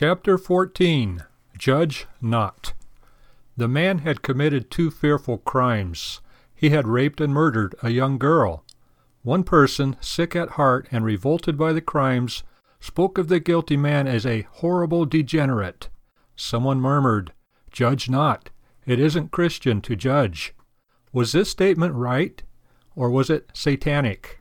Chapter 14 Judge Not. The man had committed two fearful crimes. He had raped and murdered a young girl. One person, sick at heart and revolted by the crimes, spoke of the guilty man as a horrible degenerate. Someone murmured, Judge not. It isn't Christian to judge. Was this statement right, or was it satanic?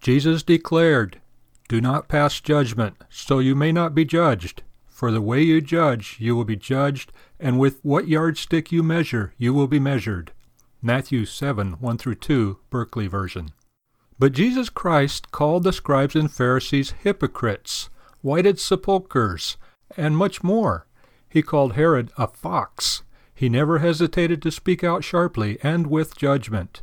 Jesus declared, Do not pass judgment, so you may not be judged. For the way you judge, you will be judged, and with what yardstick you measure, you will be measured. Matthew 7 1 through 2, Berkeley version. But Jesus Christ called the scribes and Pharisees hypocrites, whited sepulchres, and much more. He called Herod a fox. He never hesitated to speak out sharply and with judgment.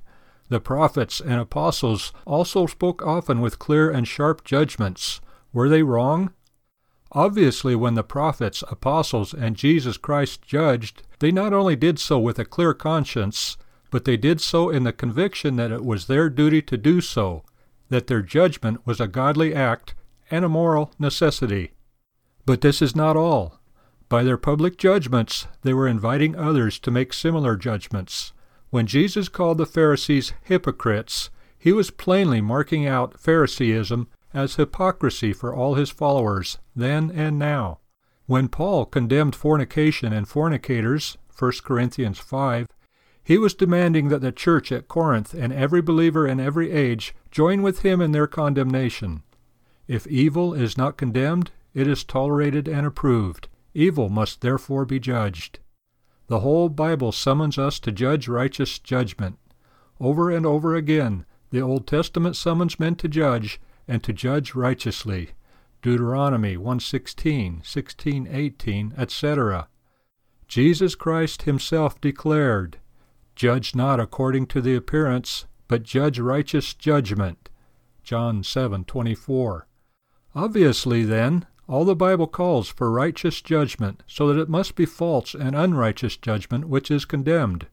The prophets and apostles also spoke often with clear and sharp judgments. Were they wrong? Obviously, when the prophets, apostles, and Jesus Christ judged, they not only did so with a clear conscience, but they did so in the conviction that it was their duty to do so, that their judgment was a godly act and a moral necessity. But this is not all. By their public judgments, they were inviting others to make similar judgments. When Jesus called the Pharisees hypocrites, he was plainly marking out Phariseeism as hypocrisy for all his followers, then and now. When Paul condemned fornication and fornicators, 1 Corinthians 5, he was demanding that the church at Corinth and every believer in every age join with him in their condemnation. If evil is not condemned, it is tolerated and approved. Evil must therefore be judged. The whole Bible summons us to judge righteous judgment. Over and over again, the Old Testament summons men to judge and to judge righteously. Deuteronomy 1:16, 16:18, etc. Jesus Christ himself declared, "Judge not according to the appearance, but judge righteous judgment." John 7:24. Obviously, then, all the Bible calls for righteous judgment, so that it must be false and unrighteous judgment which is condemned.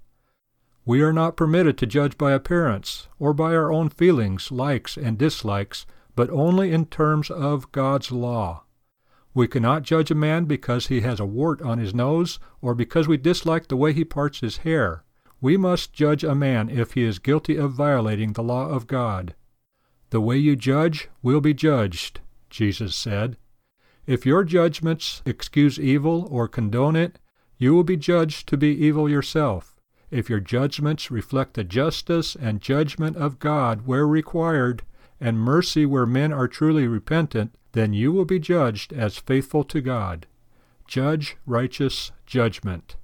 We are not permitted to judge by appearance, or by our own feelings, likes, and dislikes, but only in terms of God's law. We cannot judge a man because he has a wart on his nose, or because we dislike the way he parts his hair. We must judge a man if he is guilty of violating the law of God. The way you judge will be judged, Jesus said. If your judgments excuse evil or condone it, you will be judged to be evil yourself. If your judgments reflect the justice and judgment of God where required, and mercy where men are truly repentant, then you will be judged as faithful to God. Judge righteous judgment.